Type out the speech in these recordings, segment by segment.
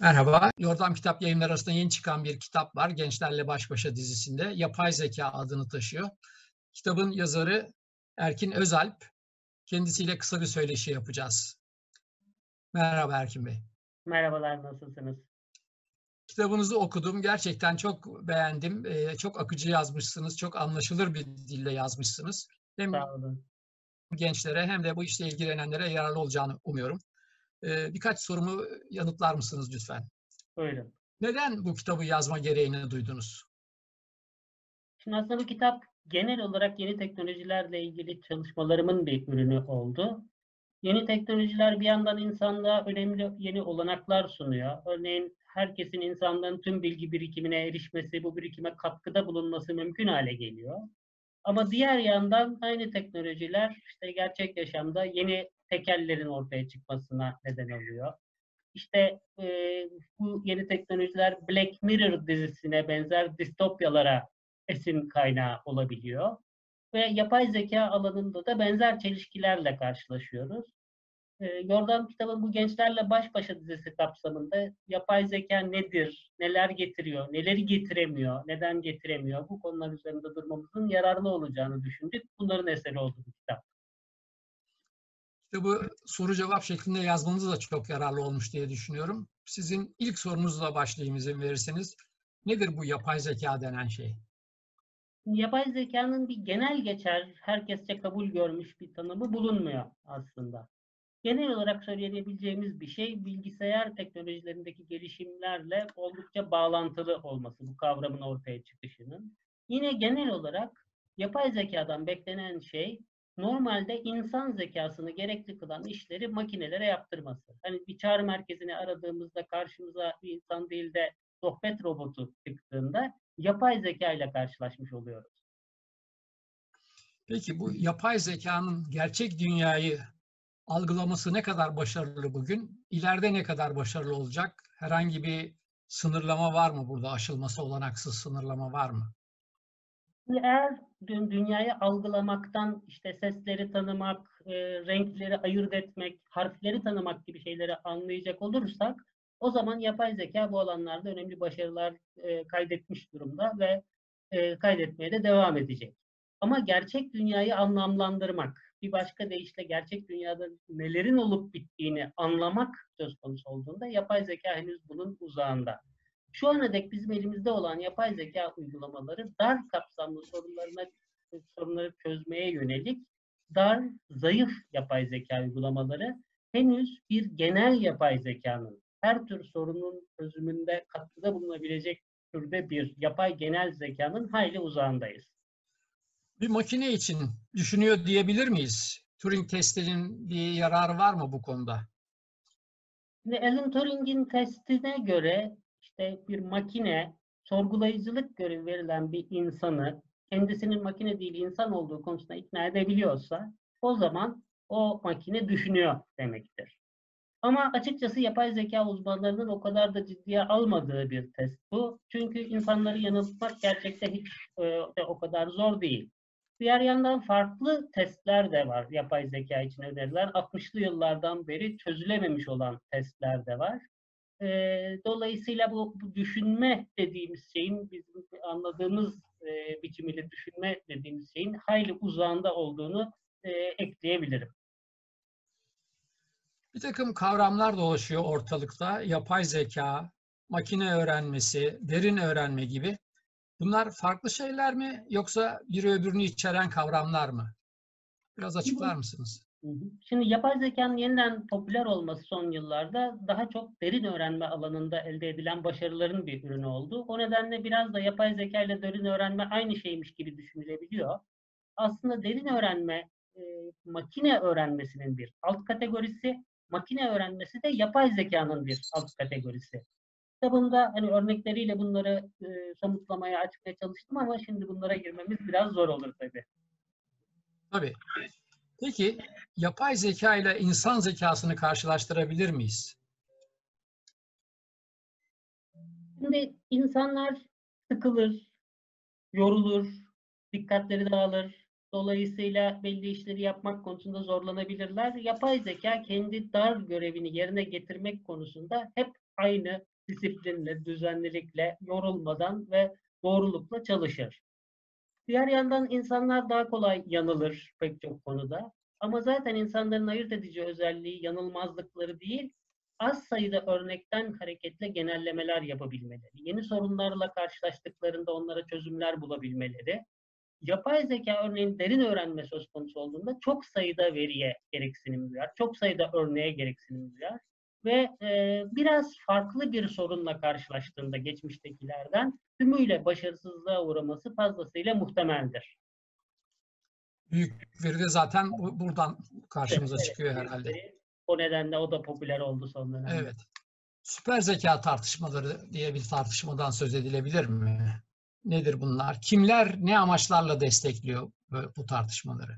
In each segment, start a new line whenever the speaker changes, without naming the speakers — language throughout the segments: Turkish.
Merhaba. Yordam Kitap Yayınları arasında yeni çıkan bir kitap var. Gençlerle Baş Başa dizisinde. Yapay Zeka adını taşıyor. Kitabın yazarı Erkin Özalp. Kendisiyle kısa bir söyleşi yapacağız. Merhaba Erkin Bey.
Merhabalar, nasılsınız?
Kitabınızı okudum. Gerçekten çok beğendim. Ee, çok akıcı yazmışsınız. Çok anlaşılır bir dille yazmışsınız. Hem
Sağ olun.
gençlere hem de bu işle ilgilenenlere yararlı olacağını umuyorum. Birkaç sorumu yanıtlar mısınız lütfen?
Buyurun.
Neden bu kitabı yazma gereğini duydunuz?
Şimdi aslında bu kitap genel olarak yeni teknolojilerle ilgili çalışmalarımın bir ürünü oldu. Yeni teknolojiler bir yandan insanlığa önemli yeni olanaklar sunuyor. Örneğin herkesin insanlığın tüm bilgi birikimine erişmesi, bu birikime katkıda bulunması mümkün hale geliyor. Ama diğer yandan aynı teknolojiler işte gerçek yaşamda yeni tekellerin ortaya çıkmasına neden oluyor. İşte e, bu yeni teknolojiler Black Mirror dizisine benzer distopyalara esin kaynağı olabiliyor. Ve yapay zeka alanında da benzer çelişkilerle karşılaşıyoruz. E, Yordam kitabın bu gençlerle baş başa dizisi kapsamında yapay zeka nedir, neler getiriyor, neleri getiremiyor, neden getiremiyor bu konular üzerinde durmamızın yararlı olacağını düşündük. Bunların eseri oldu bu kitap.
Kitabı soru cevap şeklinde yazmanız da çok yararlı olmuş diye düşünüyorum. Sizin ilk sorunuzla başlayayım izin verirseniz. Nedir bu yapay zeka denen şey?
Yapay zekanın bir genel geçer, herkesçe kabul görmüş bir tanımı bulunmuyor aslında. Genel olarak söyleyebileceğimiz bir şey bilgisayar teknolojilerindeki gelişimlerle oldukça bağlantılı olması bu kavramın ortaya çıkışının. Yine genel olarak yapay zekadan beklenen şey normalde insan zekasını gerekli kılan işleri makinelere yaptırması. Hani bir çağrı merkezini aradığımızda karşımıza bir insan değil de sohbet robotu çıktığında yapay zeka ile karşılaşmış oluyoruz.
Peki bu yapay zekanın gerçek dünyayı algılaması ne kadar başarılı bugün? İleride ne kadar başarılı olacak? Herhangi bir sınırlama var mı burada? Aşılması olanaksız sınırlama var mı?
Eğer dünyayı algılamaktan işte sesleri tanımak, e, renkleri ayırt etmek, harfleri tanımak gibi şeyleri anlayacak olursak o zaman yapay zeka bu alanlarda önemli başarılar e, kaydetmiş durumda ve e, kaydetmeye de devam edecek. Ama gerçek dünyayı anlamlandırmak, bir başka deyişle gerçek dünyada nelerin olup bittiğini anlamak söz konusu olduğunda yapay zeka henüz bunun uzağında. Şu ana dek bizim elimizde olan yapay zeka uygulamaları dar kapsamlı sorunlarına sorunları çözmeye yönelik dar, zayıf yapay zeka uygulamaları henüz bir genel yapay zekanın her tür sorunun çözümünde katkıda bulunabilecek türde bir yapay genel zekanın hayli uzağındayız.
Bir makine için düşünüyor diyebilir miyiz? Turing testinin bir yararı var mı bu konuda?
Şimdi Alan Turing'in testine göre işte bir makine sorgulayıcılık görevi verilen bir insanı kendisinin makine değil insan olduğu konusunda ikna edebiliyorsa o zaman o makine düşünüyor demektir. Ama açıkçası yapay zeka uzmanlarının o kadar da ciddiye almadığı bir test bu. Çünkü insanları yanıltmak gerçekten hiç e, o kadar zor değil. Diğer yandan farklı testler de var yapay zeka için önerilen. 60'lı yıllardan beri çözülememiş olan testler de var. E, dolayısıyla bu, bu düşünme dediğimiz şeyin bizim anladığımız e, biçimiyle düşünme dediğimiz şeyin hayli uzağında olduğunu e, ekleyebilirim.
Bir takım kavramlar dolaşıyor ortalıkta. Yapay zeka, makine öğrenmesi, derin öğrenme gibi. Bunlar farklı şeyler mi yoksa biri öbürünü içeren kavramlar mı? Biraz açıklar mısınız?
Şimdi yapay zekanın yeniden popüler olması son yıllarda daha çok derin öğrenme alanında elde edilen başarıların bir ürünü oldu. O nedenle biraz da yapay zeka ile derin öğrenme aynı şeymiş gibi düşünülebiliyor. Aslında derin öğrenme e, makine öğrenmesinin bir alt kategorisi, makine öğrenmesi de yapay zekanın bir alt kategorisi. Kitabımda hani örnekleriyle bunları e, somutlamaya, açmaya çalıştım ama şimdi bunlara girmemiz biraz zor olur tabii.
Tabii. Peki yapay zeka ile insan zekasını karşılaştırabilir miyiz?
Şimdi insanlar sıkılır, yorulur, dikkatleri dağılır. Dolayısıyla belli işleri yapmak konusunda zorlanabilirler. Yapay zeka kendi dar görevini yerine getirmek konusunda hep aynı disiplinle, düzenlilikle, yorulmadan ve doğrulukla çalışır. Diğer yandan insanlar daha kolay yanılır pek çok konuda. Ama zaten insanların ayırt edici özelliği yanılmazlıkları değil, az sayıda örnekten hareketle genellemeler yapabilmeleri, yeni sorunlarla karşılaştıklarında onlara çözümler bulabilmeleri, yapay zeka örneğin derin öğrenme söz konusu olduğunda çok sayıda veriye gereksinim duyar, çok sayıda örneğe gereksinim duyar ve e, biraz farklı bir sorunla karşılaştığında geçmiştekilerden tümüyle başarısızlığa uğraması fazlasıyla muhtemeldir.
Büyük veri de zaten bu- buradan karşımıza
Evet,
çıkıyor
evet,
herhalde.
O nedenle o da popüler oldu son dönemde.
Evet. Süper zeka tartışmaları diye bir tartışmadan söz edilebilir mi? Nedir bunlar? Kimler ne amaçlarla destekliyor bu tartışmaları?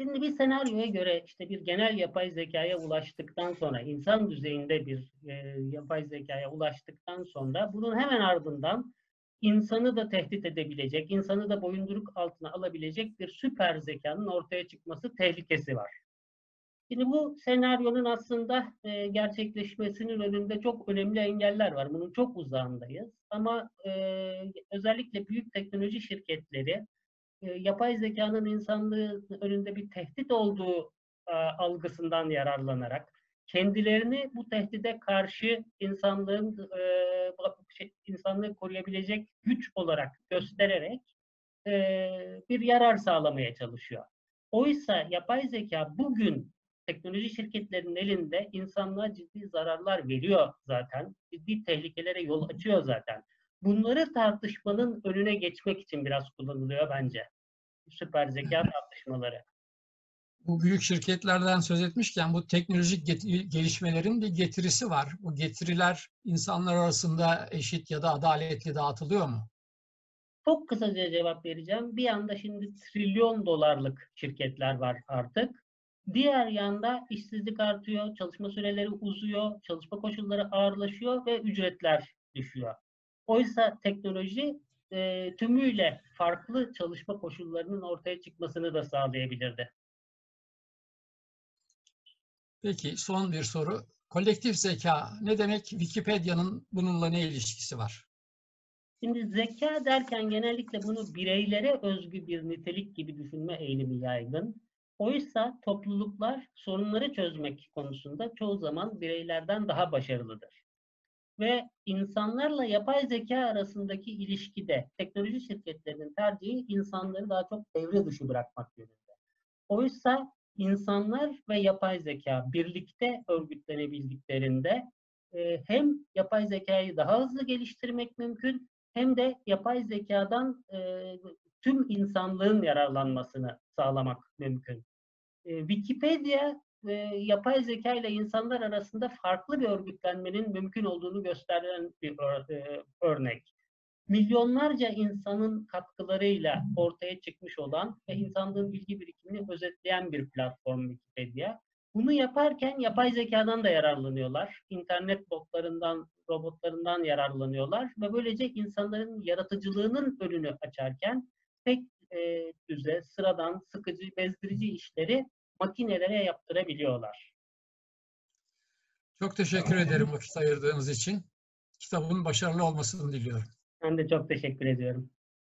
Şimdi bir senaryoya göre işte bir genel yapay zekaya ulaştıktan sonra, insan düzeyinde bir e, yapay zekaya ulaştıktan sonra bunun hemen ardından insanı da tehdit edebilecek, insanı da boyunduruk altına alabilecek bir süper zekanın ortaya çıkması tehlikesi var. Şimdi bu senaryonun aslında e, gerçekleşmesinin önünde çok önemli engeller var. Bunun çok uzağındayız. Ama e, özellikle büyük teknoloji şirketleri yapay zekanın insanlığın önünde bir tehdit olduğu algısından yararlanarak kendilerini bu tehdide karşı insanlığın şey, insanlığı koruyabilecek güç olarak göstererek bir yarar sağlamaya çalışıyor. Oysa yapay zeka bugün teknoloji şirketlerinin elinde insanlığa ciddi zararlar veriyor zaten. Ciddi tehlikelere yol açıyor zaten. Bunları tartışmanın önüne geçmek için biraz kullanılıyor bence. Süper zeka tartışmaları.
Bu büyük şirketlerden söz etmişken bu teknolojik gelişmelerin bir getirisi var. Bu getiriler insanlar arasında eşit ya da adaletli dağıtılıyor mu?
Çok kısaca cevap vereceğim. Bir yanda şimdi trilyon dolarlık şirketler var artık. Diğer yanda işsizlik artıyor, çalışma süreleri uzuyor, çalışma koşulları ağırlaşıyor ve ücretler düşüyor. Oysa teknoloji e, tümüyle farklı çalışma koşullarının ortaya çıkmasını da sağlayabilirdi.
Peki son bir soru. Kolektif zeka ne demek? Wikipedia'nın bununla ne ilişkisi var?
Şimdi zeka derken genellikle bunu bireylere özgü bir nitelik gibi düşünme eğilimi yaygın. Oysa topluluklar sorunları çözmek konusunda çoğu zaman bireylerden daha başarılıdır. Ve insanlarla yapay zeka arasındaki ilişkide teknoloji şirketlerinin tercihi insanları daha çok devre dışı bırakmak yönünde. Oysa insanlar ve yapay zeka birlikte örgütlenebildiklerinde e, hem yapay zekayı daha hızlı geliştirmek mümkün hem de yapay zekadan e, tüm insanlığın yararlanmasını sağlamak mümkün. E, Wikipedia e, yapay zeka ile insanlar arasında farklı bir örgütlenmenin mümkün olduğunu gösteren bir e, örnek. Milyonlarca insanın katkılarıyla ortaya çıkmış olan ve insanlığın bilgi birikimini özetleyen bir platform Wikipedia. Bunu yaparken yapay zekadan da yararlanıyorlar. İnternet botlarından, robotlarından yararlanıyorlar ve böylece insanların yaratıcılığının önünü açarken tek e, düze, sıradan, sıkıcı, bezdirici işleri makinelere yaptırabiliyorlar.
Çok teşekkür ederim vakit ayırdığınız için. Kitabın başarılı olmasını diliyorum.
Ben de çok teşekkür ediyorum.